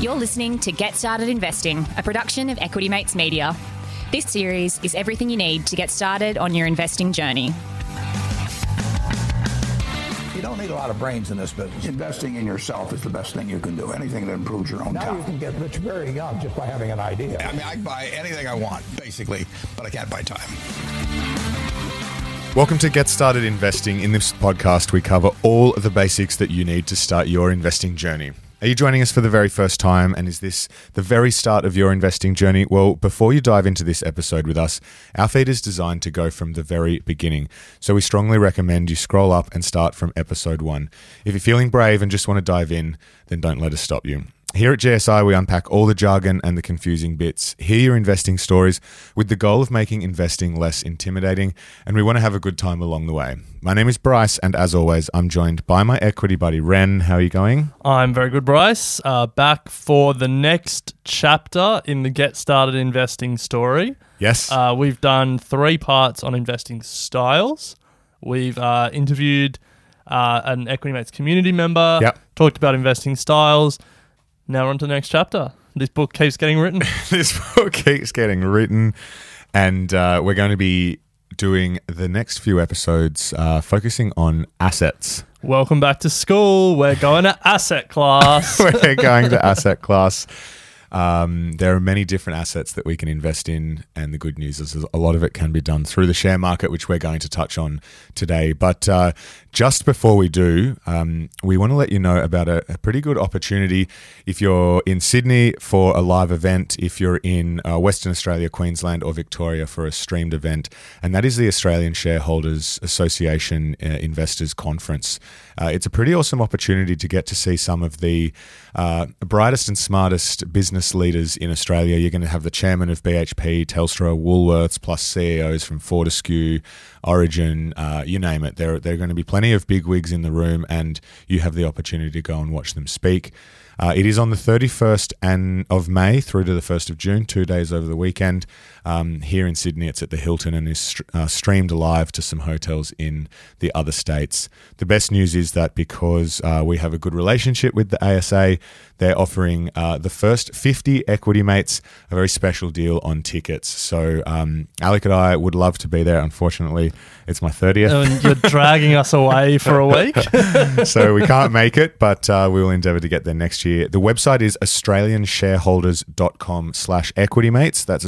You're listening to Get Started Investing, a production of Equity Mates Media. This series is everything you need to get started on your investing journey. You don't need a lot of brains in this business. Investing in yourself is the best thing you can do. Anything that improves your own Now time. you can get rich very young just by having an idea. I mean, I can buy anything I want, basically, but I can't buy time. Welcome to Get Started Investing. In this podcast, we cover all of the basics that you need to start your investing journey. Are you joining us for the very first time? And is this the very start of your investing journey? Well, before you dive into this episode with us, our feed is designed to go from the very beginning. So we strongly recommend you scroll up and start from episode one. If you're feeling brave and just want to dive in, then don't let us stop you. Here at GSI, we unpack all the jargon and the confusing bits, hear your investing stories with the goal of making investing less intimidating, and we want to have a good time along the way. My name is Bryce, and as always, I'm joined by my equity buddy, Ren. How are you going? I'm very good, Bryce. Uh, back for the next chapter in the Get Started Investing story. Yes. Uh, we've done three parts on investing styles. We've uh, interviewed uh, an Equity Mates community member, Yep. talked about investing styles. Now we're on to the next chapter. This book keeps getting written. this book keeps getting written, and uh, we're going to be doing the next few episodes uh, focusing on assets. Welcome back to school. We're going to asset class. we're going to asset class. Um, there are many different assets that we can invest in, and the good news is a lot of it can be done through the share market, which we're going to touch on today. But uh, just before we do, um, we want to let you know about a, a pretty good opportunity. If you're in Sydney for a live event, if you're in uh, Western Australia, Queensland, or Victoria for a streamed event, and that is the Australian Shareholders Association uh, Investors Conference. Uh, it's a pretty awesome opportunity to get to see some of the uh, brightest and smartest business leaders in Australia. You're going to have the chairman of BHP, Telstra, Woolworths, plus CEOs from Fortescue, Origin, uh, you name it. There, there are going to be plenty of big wigs in the room, and you have the opportunity to go and watch them speak. Uh, it is on the 31st and of May through to the 1st of June, two days over the weekend. Um, here in Sydney, it's at the Hilton and is uh, streamed live to some hotels in the other states. The best news is that because uh, we have a good relationship with the ASA, they're offering uh, the first 50 equity mates a very special deal on tickets. So um, Alec and I would love to be there. Unfortunately, it's my 30th. and you're dragging us away for a week. so we can't make it, but uh, we will endeavour to get there next year. The website is australianshareholders.com slash equitymates. That's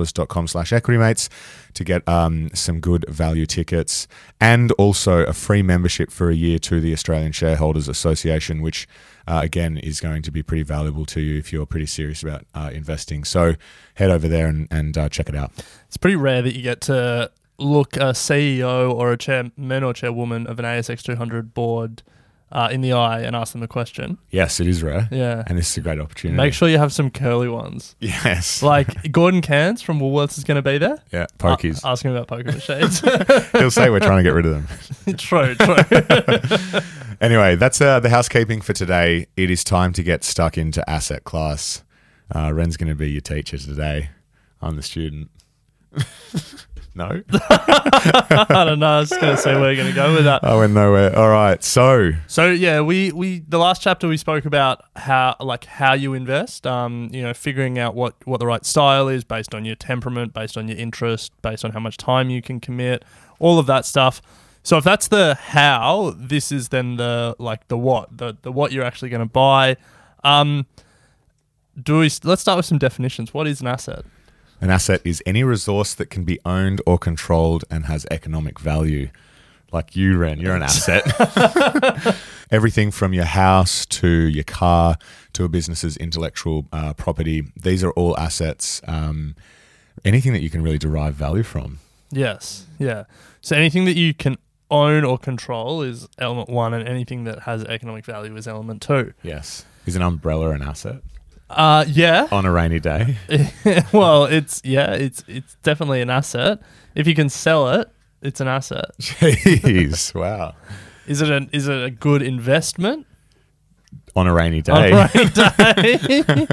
australianshareholders.com slash equitymates to get um, some good value tickets and also a free membership for a year to the Australian Shareholders Association, which uh, again is going to be pretty valuable to you if you're pretty serious about uh, investing. So head over there and, and uh, check it out. It's pretty rare that you get to look a CEO or a chairman or chairwoman of an ASX 200 board uh, in the eye and ask them a question. Yes, it is rare. Yeah. And this is a great opportunity. Make sure you have some curly ones. Yes. Like Gordon Cairns from Woolworths is going to be there. yeah, pokies. A- ask him about poker machines. He'll say we're trying to get rid of them. true, true. Anyway, that's uh, the housekeeping for today. It is time to get stuck into asset class. Uh, Ren's going to be your teacher today. I'm the student. No? I don't know. I was just going to say where you're going to go with that. I went nowhere. All right. So, So yeah, we we the last chapter we spoke about how like how you invest. Um, you know, figuring out what what the right style is based on your temperament, based on your interest, based on how much time you can commit, all of that stuff. So if that's the how, this is then the like the what, the the what you're actually going to buy. Um, do we? Let's start with some definitions. What is an asset? An asset is any resource that can be owned or controlled and has economic value. Like you, Ren, you're an asset. everything from your house to your car to a business's intellectual uh, property. These are all assets. Um, anything that you can really derive value from. Yes. Yeah. So anything that you can own or control is element one, and anything that has economic value is element two. Yes. Is an umbrella an asset Uh, yeah. on a rainy day? well, it's yeah, it's it's definitely an asset. If you can sell it, it's an asset. Jeez, wow. Is it a is it a good investment? On a rainy day. On a rainy day.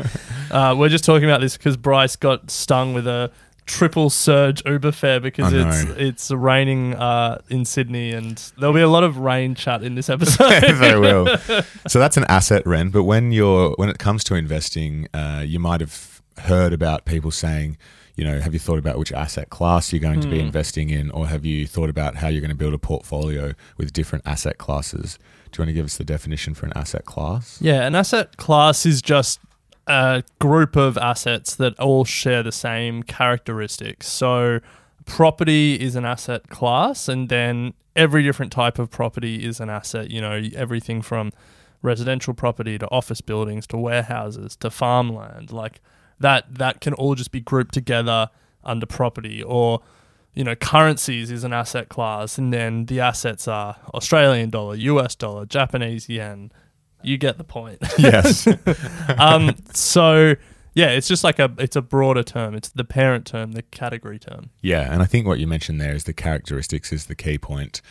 uh, we're just talking about this because Bryce got stung with a triple surge Uber fare because I it's know. it's raining uh, in Sydney, and there'll be a lot of rain chat in this episode. they will. So that's an asset rent. But when you're when it comes to investing, uh, you might have heard about people saying, you know, have you thought about which asset class you're going to be investing in, or have you thought about how you're going to build a portfolio with different asset classes? Do you want to give us the definition for an asset class? Yeah, an asset class is just a group of assets that all share the same characteristics. So, property is an asset class, and then every different type of property is an asset. You know, everything from residential property to office buildings to warehouses to farmland. Like that, that can all just be grouped together under property or you know, currencies is an asset class, and then the assets are Australian dollar, US dollar, Japanese yen. You get the point. Yes. um, so yeah, it's just like a it's a broader term. It's the parent term, the category term. Yeah, and I think what you mentioned there is the characteristics is the key point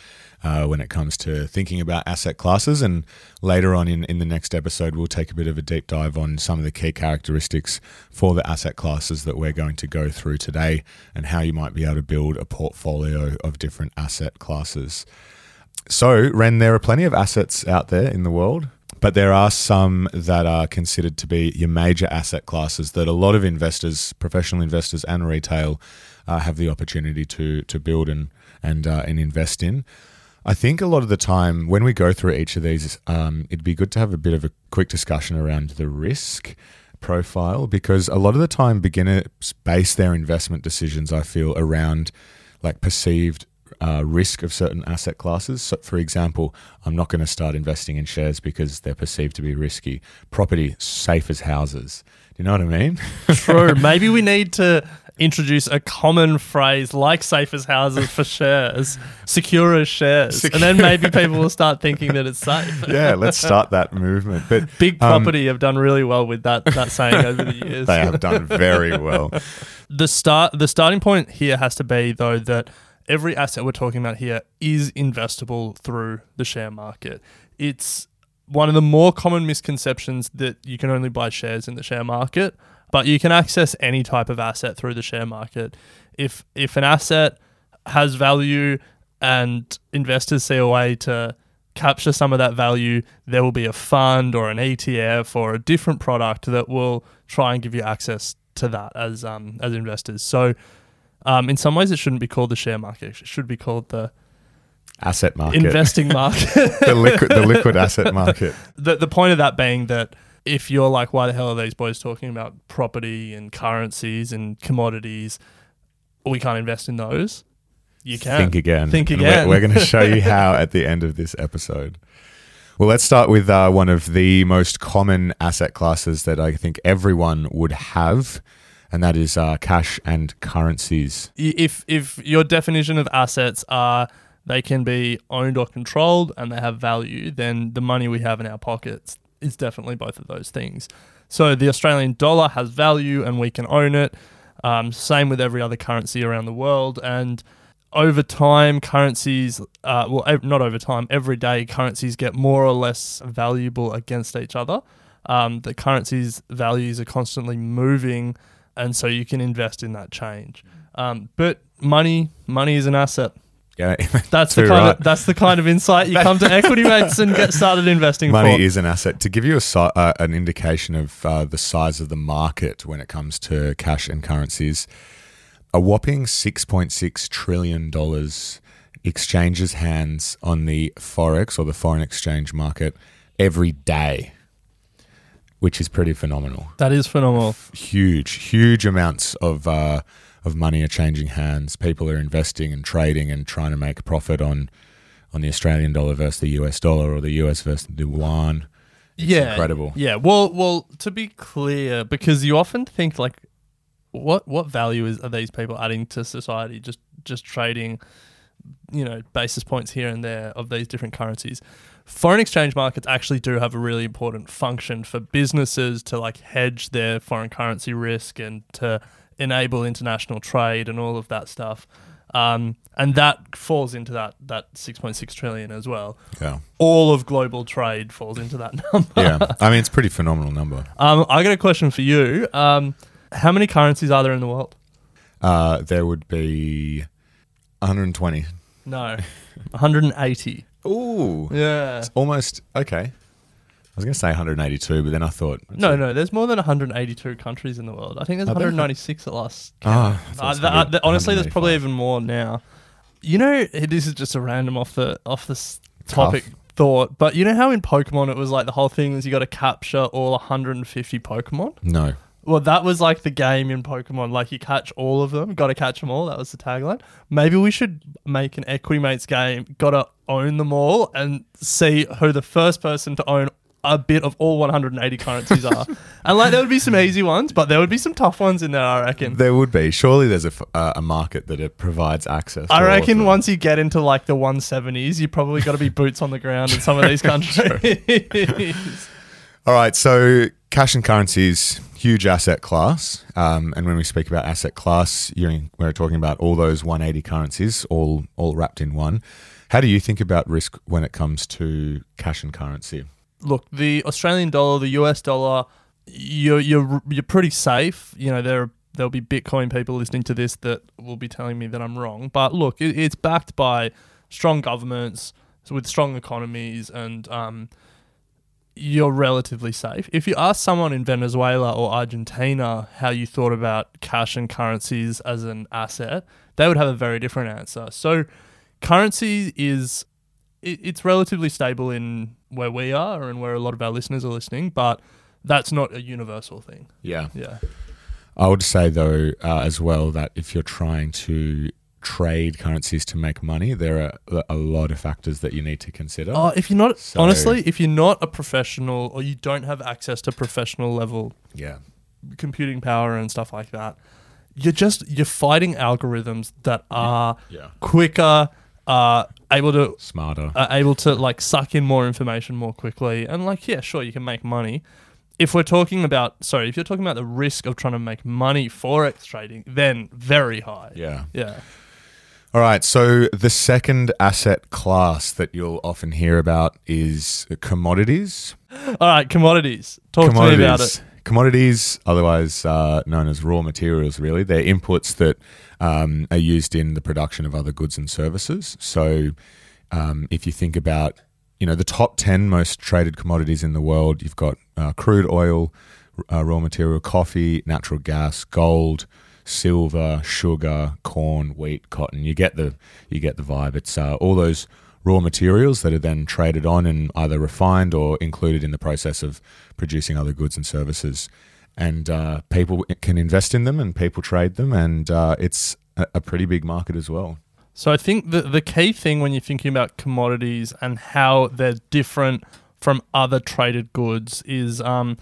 uh, when it comes to thinking about asset classes. And later on in, in the next episode, we'll take a bit of a deep dive on some of the key characteristics for the asset classes that we're going to go through today and how you might be able to build a portfolio of different asset classes. So, Ren, there are plenty of assets out there in the world, but there are some that are considered to be your major asset classes that a lot of investors, professional investors and retail, uh, have the opportunity to to build and and uh, and invest in. I think a lot of the time when we go through each of these, um, it'd be good to have a bit of a quick discussion around the risk profile because a lot of the time beginners base their investment decisions, I feel, around like perceived uh, risk of certain asset classes. So, for example, I'm not going to start investing in shares because they're perceived to be risky. Property, safe as houses. Do you know what I mean? True. Maybe we need to introduce a common phrase like safe as houses for shares, secure as shares, and then maybe people will start thinking that it's safe. yeah, let's start that movement. But Big um, property have done really well with that that saying over the years. they have done very well. the start the starting point here has to be though that every asset we're talking about here is investable through the share market. It's one of the more common misconceptions that you can only buy shares in the share market, but you can access any type of asset through the share market. If if an asset has value and investors see a way to capture some of that value, there will be a fund or an ETF or a different product that will try and give you access to that as um, as investors. So, um, in some ways, it shouldn't be called the share market. It should be called the Asset market. investing market. the liquid the liquid asset market. the the point of that being that if you're like, why the hell are these boys talking about property and currencies and commodities? We can't invest in those. You can Think again. Think And we're- again. We're, going to show you how at the end of this episode. Well, let's start with uh, one of the most common asset classes that I think everyone would have, and that is uh, cash and currencies. if if your definition of assets are they can be owned or controlled and they have value, then the money we have in our pockets is definitely both of those things. So the Australian dollar has value and we can own it. Um, same with every other currency around the world. And over time, currencies, uh, well, not over time, every day, currencies get more or less valuable against each other. Um, the currencies' values are constantly moving, and so you can invest in that change. Um, but money, money is an asset. Yeah, That's the kind right. of that's the kind of insight you come to Equity Mates and get started investing Money for. is an asset. To give you a uh, an indication of uh, the size of the market when it comes to cash and currencies, a whopping six point six trillion dollars exchanges hands on the forex or the foreign exchange market every day, which is pretty phenomenal. that is phenomenal. Huge, huge amounts of uh, of money are changing hands. People are investing and trading and trying to make profit on on the Australian dollar versus the US dollar or the US versus the yuan. It's yeah, incredible. Yeah. Well, well, to be clear, because you often think like, what what value is are these people adding to society? Just just trading, you know, basis points here and there of these different currencies. Foreign exchange markets actually do have a really important function for businesses to like hedge their foreign currency risk and to enable international trade and all of that stuff. Um, and that falls into that that 6.6 trillion as well. Yeah. All of global trade falls into that number. Yeah. I mean, it's a pretty phenomenal number. Um, I got a question for you. Um, how many currencies are there in the world? Uh, there would be 120. No, 180. Ooh. Yeah. It's almost okay. I was going to say 182, but then I thought No, no. There's more than 182 countries in the world. I think there's Are there? 196 at last. Ah, I count. thought it Uh, was th- uh, 100 th- honestly, there's probably even more now. You know, this is just a random off the off the s- Tough. topic thought, but you know how in Pokemon it was like the whole thing was you got to capture all 150 Pokemon. No. Well, that was like the game in Pokemon. Like you catch all of them, got to catch them all. That was the tagline. Maybe we should make an Equity Mates game. Got to own them all and see who the first person to own a bit of all 180 currencies are. and like there would be some easy ones, but there would be some tough ones in there. I reckon. There would be. Surely there's a, f- uh, a market that it provides access. to I reckon once you get into like the 170s, you probably got to be boots on the ground in some of these countries. All right, so cash and currencies, huge asset class. Um, and when we speak about asset class, you're, we're talking about all those 180 currencies, all all wrapped in one. How do you think about risk when it comes to cash and currency? look, the Australian dollar, the US dollar, you're you're you're pretty safe. You know, there there'll be Bitcoin people listening to this that will be telling me that I'm wrong. But look, it, it's backed by strong governments with strong economies, and um, you're relatively safe. If you ask someone in Venezuela or Argentina how you thought about cash and currencies as an asset, they would have a very different answer. So, currency is it's relatively stable in where we are and where a lot of our listeners are listening, but that's not a universal thing. Yeah. Yeah. I would say, though, uh, as well, that if you're trying to trade currencies to make money, there are a lot of factors that you need to consider. Oh, if you're not So- honestly, if you're not a professional or you don't have access to professional level yeah. computing power and stuff like that, you're just you're fighting algorithms that are Yeah. quicker, uh, able to Smarter. are able to like suck in more information more quickly and like yeah sure you can make money if we're talking about sorry if you're talking about the risk of trying to make money forex trading then very high yeah. yeah All right. So the second asset class that you'll often hear about is commodities. all right commodities talk to me about it Commodities, otherwise uh, known as raw materials, really, they're inputs that um, are used in the production of other goods and services. So, um, if you think about, you know, the top ten most traded commodities in the world, you've got uh, crude oil, uh, raw material, coffee, natural gas, gold, silver, sugar, corn, wheat, cotton. You get the you get the vibe. It's uh, all those raw materials that are then traded on and either refined or included in the process of producing other goods and services. And uh, people can invest in them and people trade them, and uh, it's a, pretty big market as well. so i think the, the key thing when you're thinking about commodities and how they're different from other traded goods is um,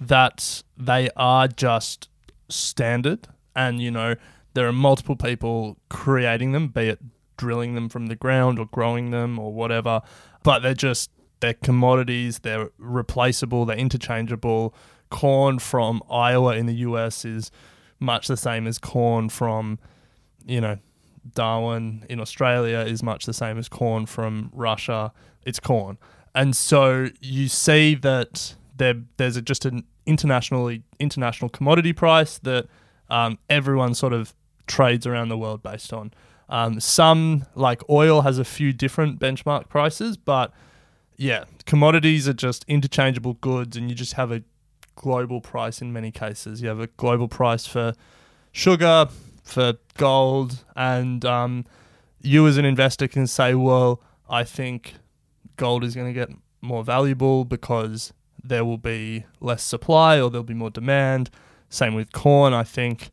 that they are just standard and you know there are multiple people creating them be it drilling them from the ground or growing them or whatever but they're just they're commodities they're replaceable they're interchangeable. Corn from iowa in the us is much the same as corn from you know darwin in australia is much the same as corn from russia. It's corn. And so you see that there there's a, just an internationally international commodity price that um, everyone sort of trades around the world based on. Um, some like oil has a few different benchmark prices, but yeah, commodities are just interchangeable goods, and you just have a global price in many cases. You have a global price for sugar, for gold, and um, you as an investor can say, well, I think gold is going to get more valuable because there will be less supply or there'll be more demand. Same with corn. I think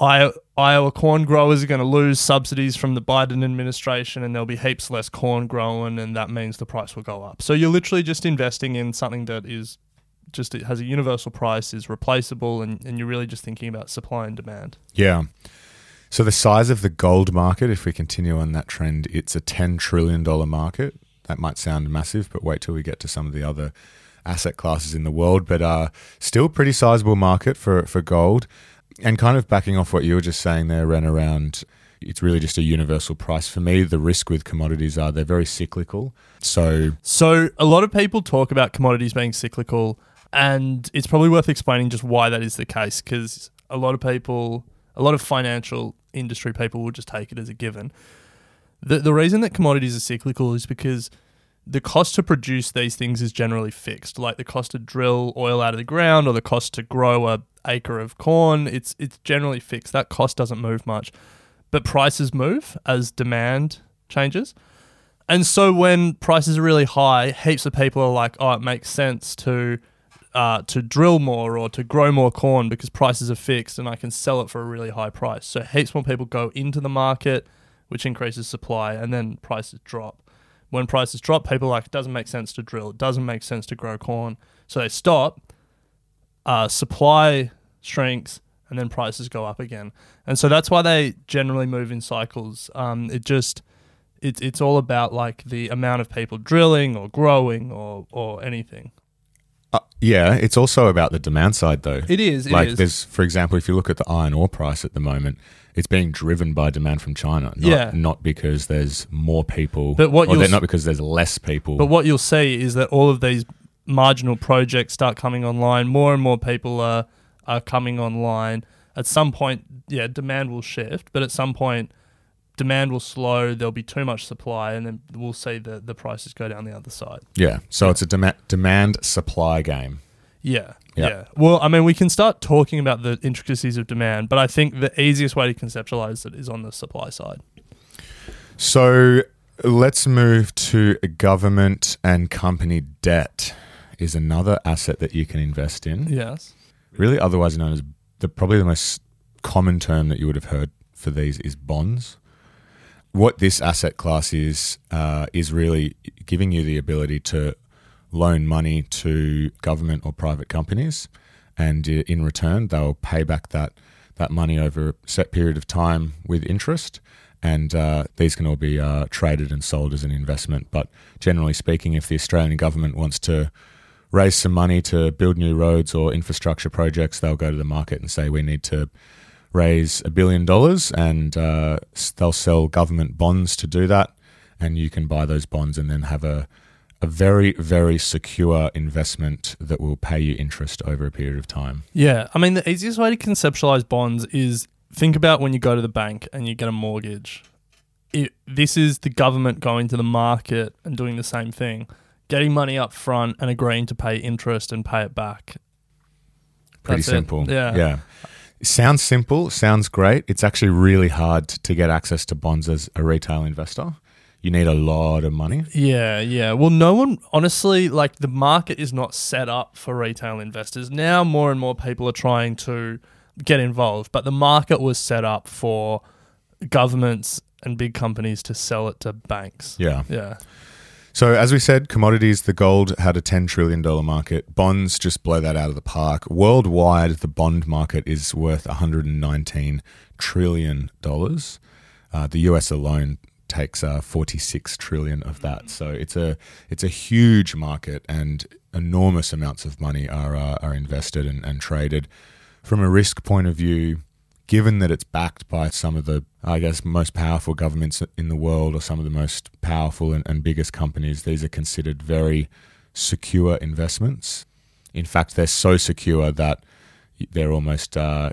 Iowa corn growers are going to lose subsidies from the Biden administration and there'll be heaps less corn growing and that means the price will go up. So you're literally just investing in something that is just it has a universal price, is replaceable and, and you're really just thinking about supply and demand. Yeah. So the size of the gold market, if we continue on that trend, it's a $10 trillion market. That might sound massive, but wait till we get to some of the other asset classes in the world. But uh, still pretty sizable market for, for gold. And kind of backing off what you were just saying there, Ren, around it's really just a universal price. For me, the risk with commodities are they're very cyclical. So So a lot of people talk about commodities being cyclical, and it's probably worth explaining just why that is the case. Because a lot of people, a lot of financial industry people, will just take it as a given. The the reason that commodities are cyclical is because the cost to produce these things is generally fixed. Like the cost to drill oil out of the ground or the cost to grow a acre of corn, it's it's generally fixed. That cost doesn't move much. But prices move as demand changes. And so when prices are really high, heaps of people are like, "Oh, it makes sense to uh, to drill more or to grow more corn because prices are fixed and I can sell it for a really high price." So heaps more people go into the market, which increases supply, and then prices drop. When prices drop, people are like, "It doesn't make sense to drill. It doesn't make sense to grow corn." So they stop. Uh, supply shrinks, and then prices go up again. And so that's why they generally move in cycles. Um, it just it's it's all about like the amount of people drilling or growing or or anything. Uh, yeah, it's also about the demand side, though. It is, it like is. there's, for example, if you look at the iron ore price at the moment, it's being driven by demand from China, not, Yeah. not because there's more people, But what or not because there's less people. But what you'll see is that all of these marginal projects start coming online. More and more people are are coming online. At some point, yeah, demand will shift, but at some point, demand will slow. There'll be too much supply, and then we'll see the the prices go down the other side. yeah, so it's a dema- demand supply game. Yeah, Yeah. yeah. Well, I mean, we can start talking about the intricacies of demand, but I think the easiest way to conceptualize it is on the supply side. So let's move to government and company debt. Is another asset that you can invest in. Yes. really otherwise known as the probably the most common term that you would have heard for these is bonds. What this asset class is uh, is really giving you the ability to loan money to government or private companies, and uh, in return they'll pay back that that money over a set period of time with interest. And uh, these can all be uh, traded and sold as an investment. But generally speaking, if the Australian government wants to raise some money to build new roads or infrastructure projects, they'll go to the market and say we need to raise a billion dollars, and uh, they'll sell government bonds to do that, and you can buy those bonds and then have a a very very secure investment that will pay you interest over a period of time. Yeah, I mean the easiest way to conceptualize bonds is think about when you go to the bank and you get a mortgage. It, this is the government going to the market and doing the same thing, getting money up front and agreeing to pay interest and pay it back. Pretty That's it. simple. Yeah. Yeah. Sounds simple, sounds great. It's actually really hard to get access to bonds as a retail investor. You need a lot of money. Yeah, yeah. Well, no one, honestly, like the market is not set up for retail investors. Now, more and more people are trying to get involved, but the market was set up for governments and big companies to sell it to banks. Yeah. Yeah. So, as we said, commodities, the gold had a $10 trillion market. Bonds just blow that out of the park. Worldwide, the bond market is worth $119 trillion. Uh, the US alone takes uh, 46 trillion of that. So it's a it's a huge market, and enormous amounts of money are uh, are invested and, and traded. From a risk point of view, given that it's backed by some of the, I guess, most powerful governments in the world or some of the most powerful and, and biggest companies, these are considered very secure investments. In fact, they're so secure that they're almost uh,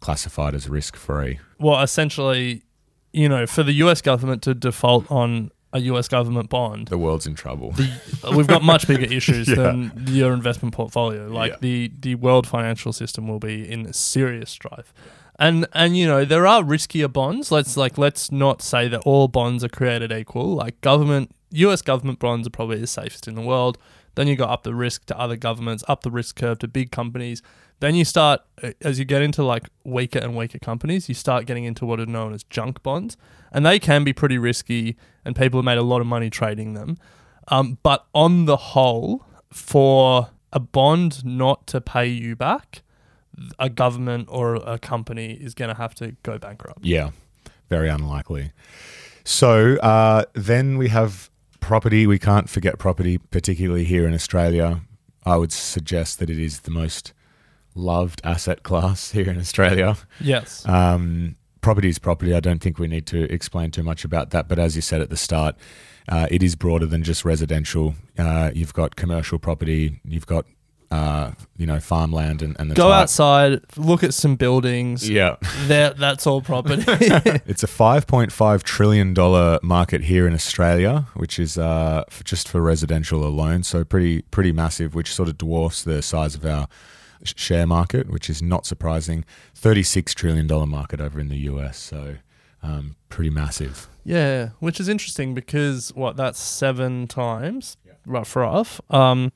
classified as risk free. Well, essentially, you know, for the US government to default on a US government bond, The world's in trouble. we've got much bigger issues Yeah. than your investment portfolio. Like Yeah. the the world financial system will be in serious strife. And and you know there are riskier bonds. Let's like let's not say that all bonds are created equal. Like government, U.S. government bonds are probably the safest in the world. Then you go up the risk to other governments, up the risk curve to big companies. Then you start, uh, as you get into like weaker and weaker companies, you start getting into what are known as junk bonds. And they can be pretty risky, and people have made a lot of money trading them. Um, but on the whole, for a bond not to pay you back, a government or a company is going to have to go bankrupt. Yeah, very unlikely. So uh, then we have property. We can't forget property, particularly here in Australia. I would suggest that it is the most loved asset class here in Australia. Yes. Um, property is property. I don't think we need to explain too much about that. But as you said at the start, uh, it is broader than just residential. Uh, you've got commercial property. You've got uh, you know farmland and, and the Go type. outside, look at some buildings. Yeah, that's all property. it's a five point five trillion dollar market here in Australia, which is uh, for just for residential alone. So pretty pretty massive, which sort of dwarfs the size of our share market, which is not surprising. Thirty six trillion dollar market over in the US. So um, pretty massive. yeah, which is interesting because what that's seven times rough rough. Um,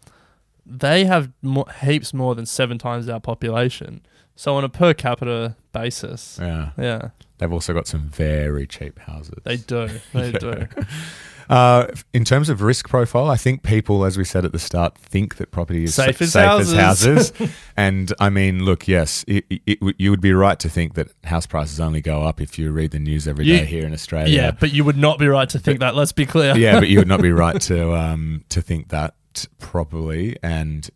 they have mo- heaps more than seven times our population. So on a per capita basis, Yeah, yeah, they've also got some very cheap houses. they do. They do. Uh, in terms of risk profile, I think people, as we said at the start, think that property is Safe sa- as safe houses. as houses. and I mean, look, yes, it, it, it, you would be right to think that house prices only go up if you read the news every day You- here in Australia. Yeah, but you would not be right to think that. Let's be clear. yeah, but you would not be right to um, to think that properly. And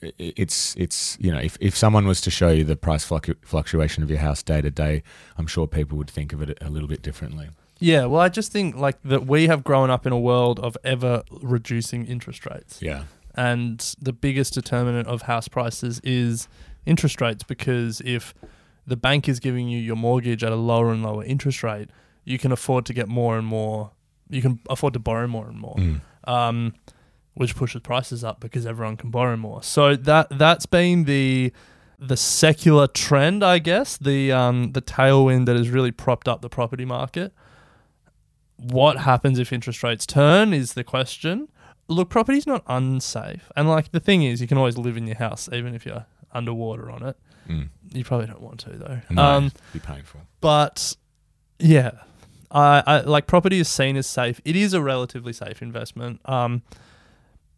it's it's you know if, if someone was to show you the price fluctu- fluctuation of your house day to day, I'm sure people would think of it a little bit differently. Yeah, well, I just think like that we have grown up in a world of ever reducing interest rates. Yeah, And the biggest determinant of house prices is interest rates because if the bank is giving you your mortgage at a lower and lower interest rate, you can afford to get more and more. You can afford to borrow more and more, um, which pushes prices up because everyone can borrow more. So that that's been the the secular trend, I guess, the um, the tailwind that has really propped up the property market. What happens if interest rates turn is the question. Look, property's not unsafe, and like the thing is, you can always live in your house even if you're underwater on it. Mm. You probably don't want to though. no, Um, be painful. but yeah, I, I like property is seen as safe. It is a relatively safe investment. Um,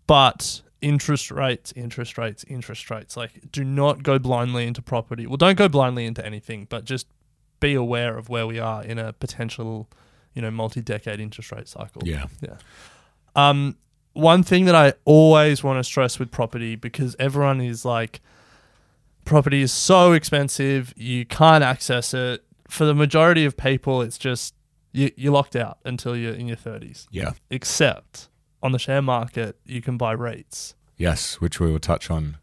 but interest rates, interest rates, interest rates. Like, do not go blindly into property. Well, don't go blindly into anything, but just be aware of where we are in a potential, you know, multi-decade interest rate cycle. Yeah. Yeah. Um, one thing that I always want to stress with property because everyone is like, property is so expensive, you can't access it. For the majority of people, it's just you, you're locked out until you're in your 30s. Yeah. Except on the share market, you can buy REITs. Yes, which we will touch on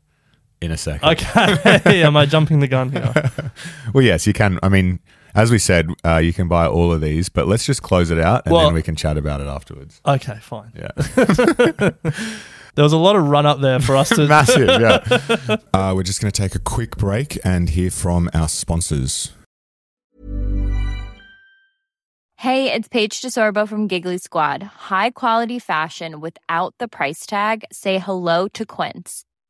in a second. Okay, am I jumping the gun here? Well, yes, you can. I mean, as we said, uh, you can buy all of these, but let's just close it out and Well- then we can chat about it afterwards. Okay, fine. Yeah. There was a lot of run up there for us to. Massive, yeah. uh, we're just going to take a quick break and hear from our sponsors. Hey, it's Paige DeSorbo from Giggly Squad. High quality fashion without the price tag. Say hello to Quince.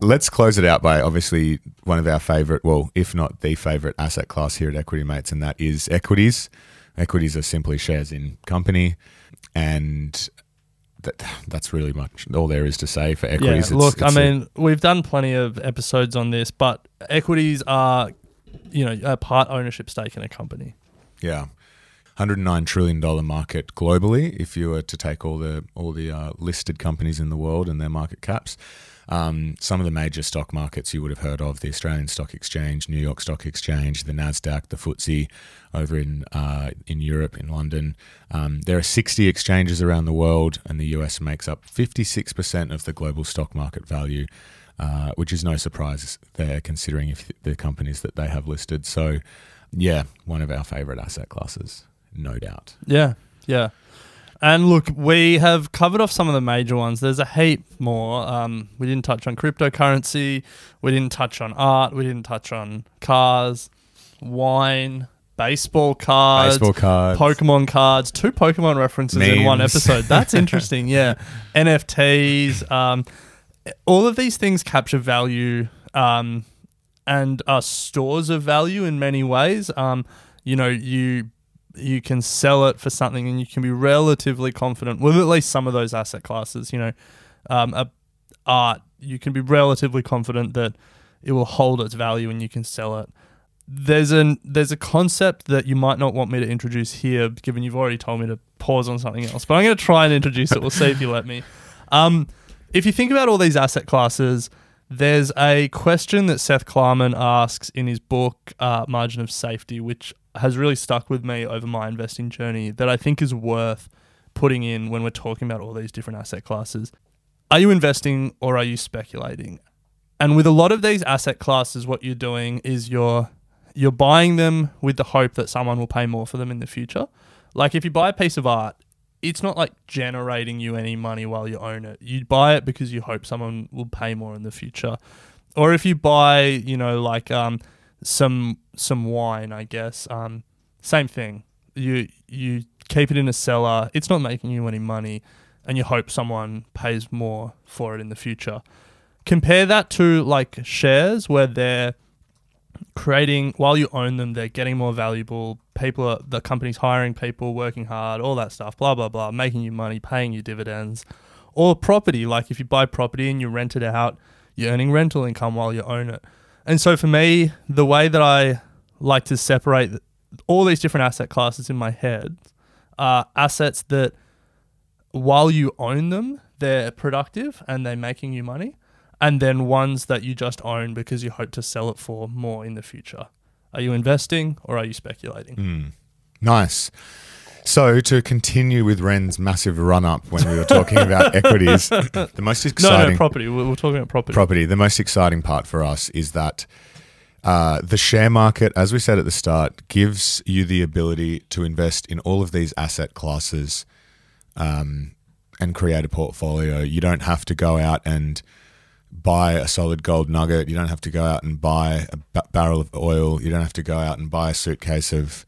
Let's close it out by obviously one of our favorite, well, if not the favorite asset class here at Equity Mates, and that is equities. Equities are simply shares in company, and that, that's really much all there is to say for Yeah, equities. It's- look, I it's a- mean, we've done plenty of episodes on this, but equities are, you know, a part ownership stake in a company. Yeah. 109 trillion dollar market globally. If you were to take all the all the uh, listed companies in the world and their market caps, um, some of the major stock markets you would have heard of: the Australian Stock Exchange, New York Stock Exchange, the Nasdaq, the FTSE, over in uh, in Europe, in London. Um, there are 60 exchanges around the world, and the US makes up 56% of the global stock market value. Uh, which is no surprise there, considering if the companies that they have listed. So, yeah, one of our favorite asset classes, no doubt. Yeah, yeah. And look, we have covered off some of the major ones. There's a heap more. Um, we didn't touch on cryptocurrency. We didn't touch on art. We didn't touch on cars, wine, baseball cards, Baseball cards. Pokemon cards. Two Pokemon references in one episode. That's interesting. Yeah, NFTs. Um, all of these things capture value um, and are stores of value in many ways. Um, you know, you you can sell it for something, and you can be relatively confident with at least some of those asset classes. You know, um, a, art, you can be relatively confident that it will hold its value, and you can sell it. There's an there's a concept that you might not want me to introduce here, given you've already told me to pause on something else. But I'm going to try and introduce it. We'll see if you let me. Um, if you think about all these asset classes, there's a question that Seth Klarman asks in his book, uh, Margin of Safety, which has really stuck with me over my investing journey that I think is worth putting in when we're talking about all these different asset classes. Are you investing or are you speculating? And with a lot of these asset classes, what you're doing is you're you're buying them with the hope that someone will pay more for them in the future. Like if you buy a piece of art, it's not like generating you any money while you own it. You buy it because you hope someone will pay more in the future. Or if you buy, you know, like um, some some wine, I guess, um, same thing. You you keep it in a cellar. It's not making you any money, and you hope someone pays more for it in the future. Compare that to like shares where they're creating while you own them they're getting more valuable people are the company's hiring people working hard all that stuff blah blah blah making you money paying you dividends or property like if you buy property and you rent it out you're earning rental income while you own it and so for me the way that i like to separate all these different asset classes in my head are assets that while you own them they're productive and they're making you money and then ones that you just own because you hope to sell it for more in the future. Are you investing or are you speculating? Hmm. Nice. So to continue with Ren's massive run up when we were talking about equities, the most exciting no, property. We're, we're talking about property. property, the most exciting part for us is that uh, the share market, as we said at the start, gives you the ability to invest in all of these asset classes um, and create a portfolio. You don't have to go out and buy a solid gold nugget. You don't have to go out and buy a barrel of oil. You don't have to go out and buy a suitcase of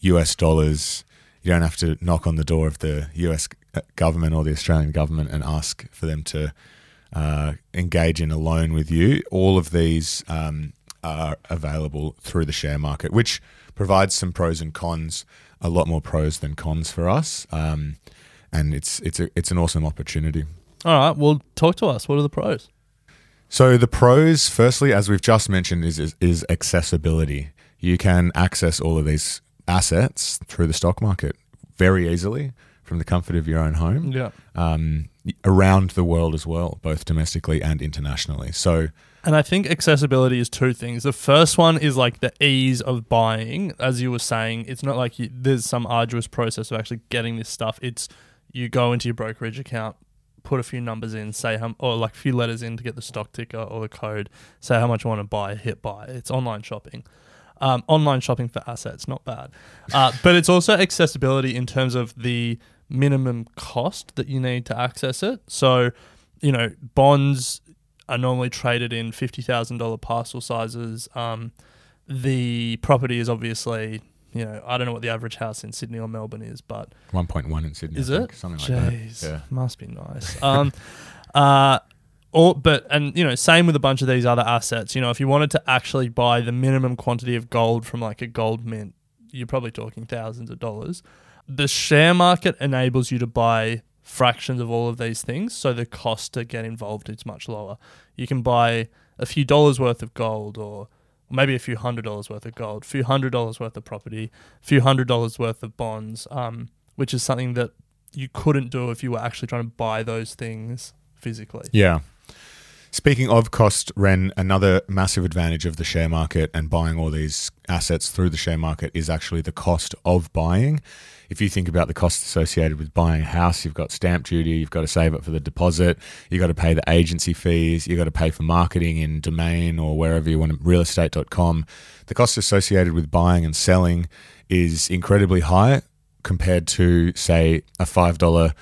US dollars. You don't have to knock on the door of the US government or the Australian government and ask for them to uh, engage in a loan with you. All of these um, are available through the share market, which provides some pros and cons. A lot more pros than cons for us, um, and it's it's a, it's an awesome opportunity. All right. Well, talk to us. What are the pros? So the pros, firstly, as we've just mentioned, is, is is accessibility. You can access all of these assets through the stock market very easily from the comfort of your own home. Yeah. Um, around the world as well, both domestically and internationally. So And I think accessibility is two things. The first one is like the ease of buying. As you were saying, it's not like you, there's some arduous process of actually getting this stuff. It's you go into your brokerage account, put a few numbers in, say how, or like a few letters in to get the stock ticker or the code, say how much you want to buy, hit buy. It's online shopping. Um, online shopping for assets, not bad. Uh, but it's also accessibility in terms of the minimum cost that you need to access it. So, you know, bonds are normally traded in $50,000 parcel sizes. Um, the property is obviously, you know, I don't know what the average house in Sydney or Melbourne is, but 1.1 in Sydney. is I it? think, something like Jeez, that. Yeah. must be nice. Um, uh, or but and you know, same with a bunch of these other assets. You know, if you wanted to actually buy the minimum quantity of gold from like a gold mint, you're probably talking thousands of dollars. The share market enables you to buy fractions of all of these things, so the cost to get involved is much lower. You can buy a few dollars worth of gold or maybe a few hundred dollars worth of gold, a few hundred dollars worth of property, a few hundred dollars worth of bonds, um, which is something that you couldn't do if you were actually trying to buy those things physically. Yeah. Speaking of cost, Ren, another massive advantage of the share market and buying all these assets through the share market is actually the cost of buying. If you think about the costs associated with buying a house, you've got stamp duty, you've got to save up for the deposit, you've got to pay the agency fees, you've got to pay for marketing in domain or wherever you want, to realestate.com. The cost associated with buying and selling is incredibly high compared to, say, a $5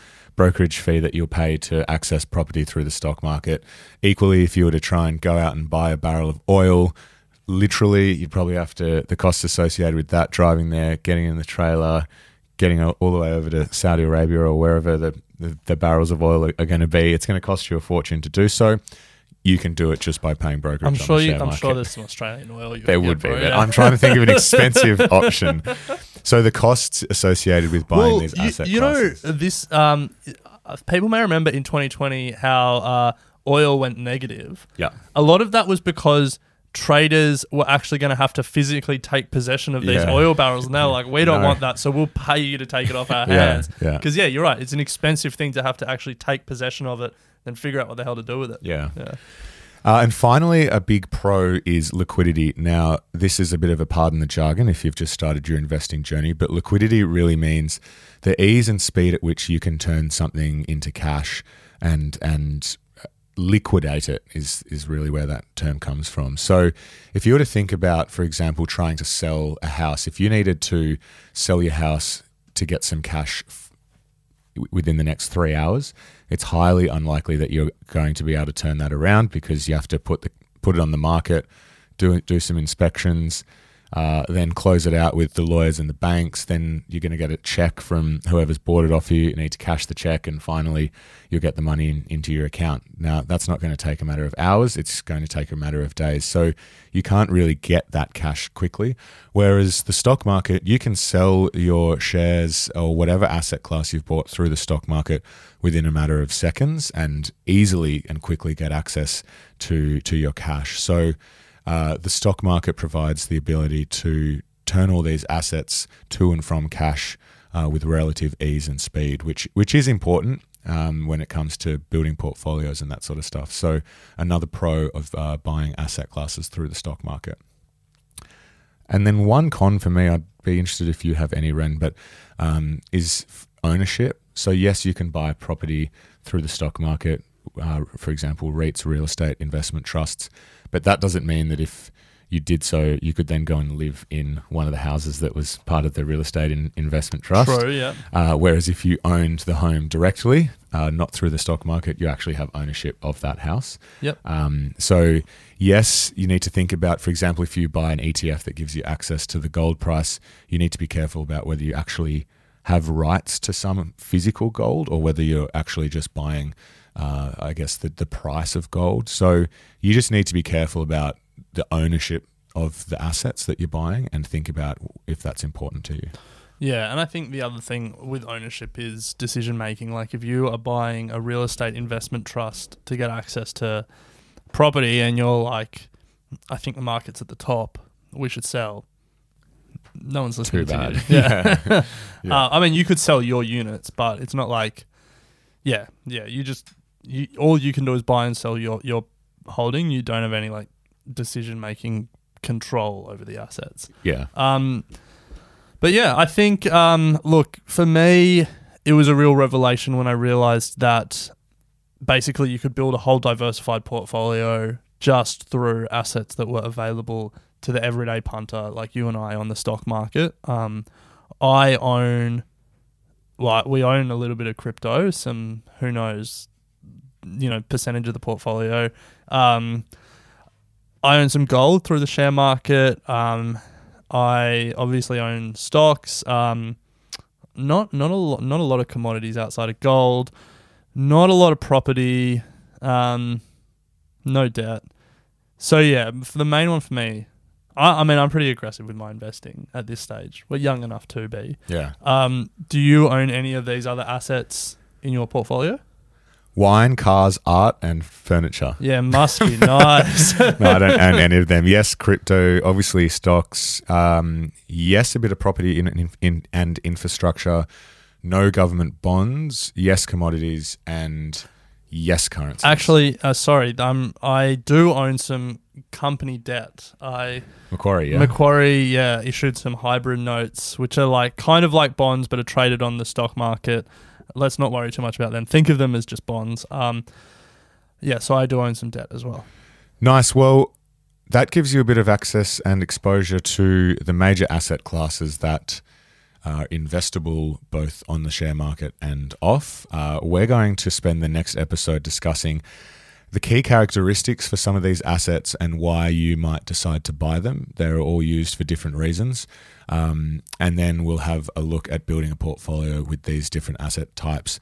brokerage fee that you'll pay to access property through the stock market. Equally, if you were to try and go out and buy a barrel of oil, literally, you'd probably have to, the costs associated with that, driving there, getting in the trailer, getting all the way over to Saudi Arabia or wherever the, the, the barrels of oil are, going to be, it's going to cost you a fortune to do so. You can do it just by paying brokerage. I'm sure you. I'm market. sure there's some Australian oil. There would be, I'm trying to think of an expensive option. So the costs associated with buying well, these you, asset you know this. Um, uh, people may remember in 2020 how uh, oil went negative. yeah, A lot of that was because traders were actually going to have to physically take possession of these Yeah. oil barrels, and they're like, "We don't No. want that, so we'll pay you to take it off our Yeah, hands." yeah. Because yeah, you're right. It's an expensive thing to have to actually take possession of it and figure out what the hell to do with it. yeah. Yeah. Uh, and finally, a big pro is liquidity. Now, this is a bit of a pardon the jargon if you've just started your investing journey, but liquidity really means the ease and speed at which you can turn something into cash and and liquidate it is is really where that term comes from. So, if you were to think about, for example, trying to sell a house, if you needed to sell your house to get some cash f- within the next three hours, it's highly unlikely that you're going to be able to turn that around because you have to put the put it on the market, do do some inspections, uh, then close it out with the lawyers and the banks. Then you're going to get a check from whoever's bought it off you. You need to cash the check, and finally you'll get the money in, into your account. Now that's not going to take a matter of hours; it's going to take a matter of days. So you can't really get that cash quickly. Whereas the stock market, you can sell your shares or whatever asset class you've bought through the stock market within a matter of seconds and easily and quickly get access to to your cash. So uh, the stock market provides the ability to turn all these assets to and from cash uh, with relative ease and speed, which which is important um, when it comes to building portfolios and that sort of stuff. So another pro of uh, buying asset classes through the stock market. And then one con for me, I'd be interested if you have any, Ren, but um, is ownership. So yes, you can buy property through the stock market, uh, for example, REITs, real estate investment trusts, but that doesn't mean that if you did so, you could then go and live in one of the houses that was part of the real estate in investment trust. True. Yeah. Uh, whereas if you owned the home directly, uh, not through the stock market, you actually have ownership of that house. Yep. Um, so, yes, you need to think about, for example, if you buy an ETF that gives you access to the gold price, you need to be careful about whether you actually have rights to some physical gold or whether you're actually just buying, uh, I guess, the, the price of gold. So, you just need to be careful about the ownership of the assets that you're buying and think about if that's important to you. Yeah, and I think the other thing with ownership is decision making. Like if you are buying a real estate investment trust to get access to property and you're like, I think the market's at the top, we should sell. No one's listening Too to bad. you. Yeah. Yeah. Uh, I mean, you could sell your units, but it's not like, yeah, yeah. You just you all you can do is buy and sell your your holding. You don't have any like decision making control over the assets. Yeah. Um, but yeah, I think um, look for me, it was a real revelation when I realized that basically you could build a whole diversified portfolio just through assets that were available to the everyday punter like you and I on the stock market. Um, I own, well, we own a little bit of crypto, some who knows, you know, percentage of the portfolio. Um, I own some gold through the share market. Um, I obviously own stocks. Um, not not a lot, not a lot of commodities outside of gold. Not a lot of property. Um, no debt. So yeah, for the main one for me, I, I mean I'm pretty aggressive with my investing at this stage. We're young enough to be. Yeah. Um, do you own any of these other assets in your portfolio? Wine, cars, art, and furniture. Yeah, must be nice. no, I don't own any of them. Yes, crypto, obviously stocks. Um, yes, a bit of property in, in, in, and infrastructure. No government bonds. Yes, commodities, and yes, currency. Actually, uh, sorry, um, I do own some company debt. I Macquarie, yeah. Macquarie, yeah, issued some hybrid notes, which are like kind of like bonds, but are traded on the stock market. Let's not worry too much about them. Think of them as just bonds. Um, yeah, so I do own some debt as well. Nice. Well, that gives you a bit of access and exposure to the major asset classes that are investable both on the share market and off. Uh, we're going to spend the next episode discussing the key characteristics for some of these assets and why you might decide to buy them. They're all used for different reasons. Um, and then we'll have a look at building a portfolio with these different asset types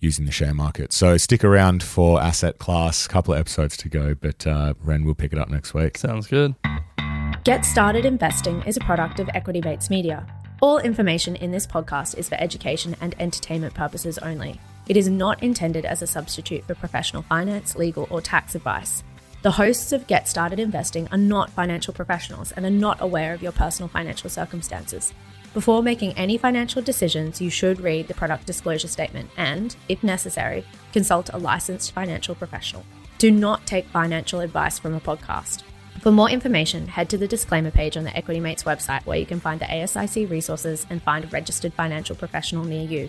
using the share market. So stick around for asset class. A couple of episodes to go, but uh, Ren will pick it up next week. Sounds good. Get Started Investing is a product of Equity Mates Media. All information in this podcast is for education and entertainment purposes only. It is not intended as a substitute for professional finance, legal, or tax advice. The hosts of Get Started Investing are not financial professionals and are not aware of your personal financial circumstances. Before making any financial decisions, you should read the product disclosure statement and, if necessary, consult a licensed financial professional. Do not take financial advice from a podcast. For more information, head to the disclaimer page on the Equity Mates website where you can find the ASIC resources and find a registered financial professional near you.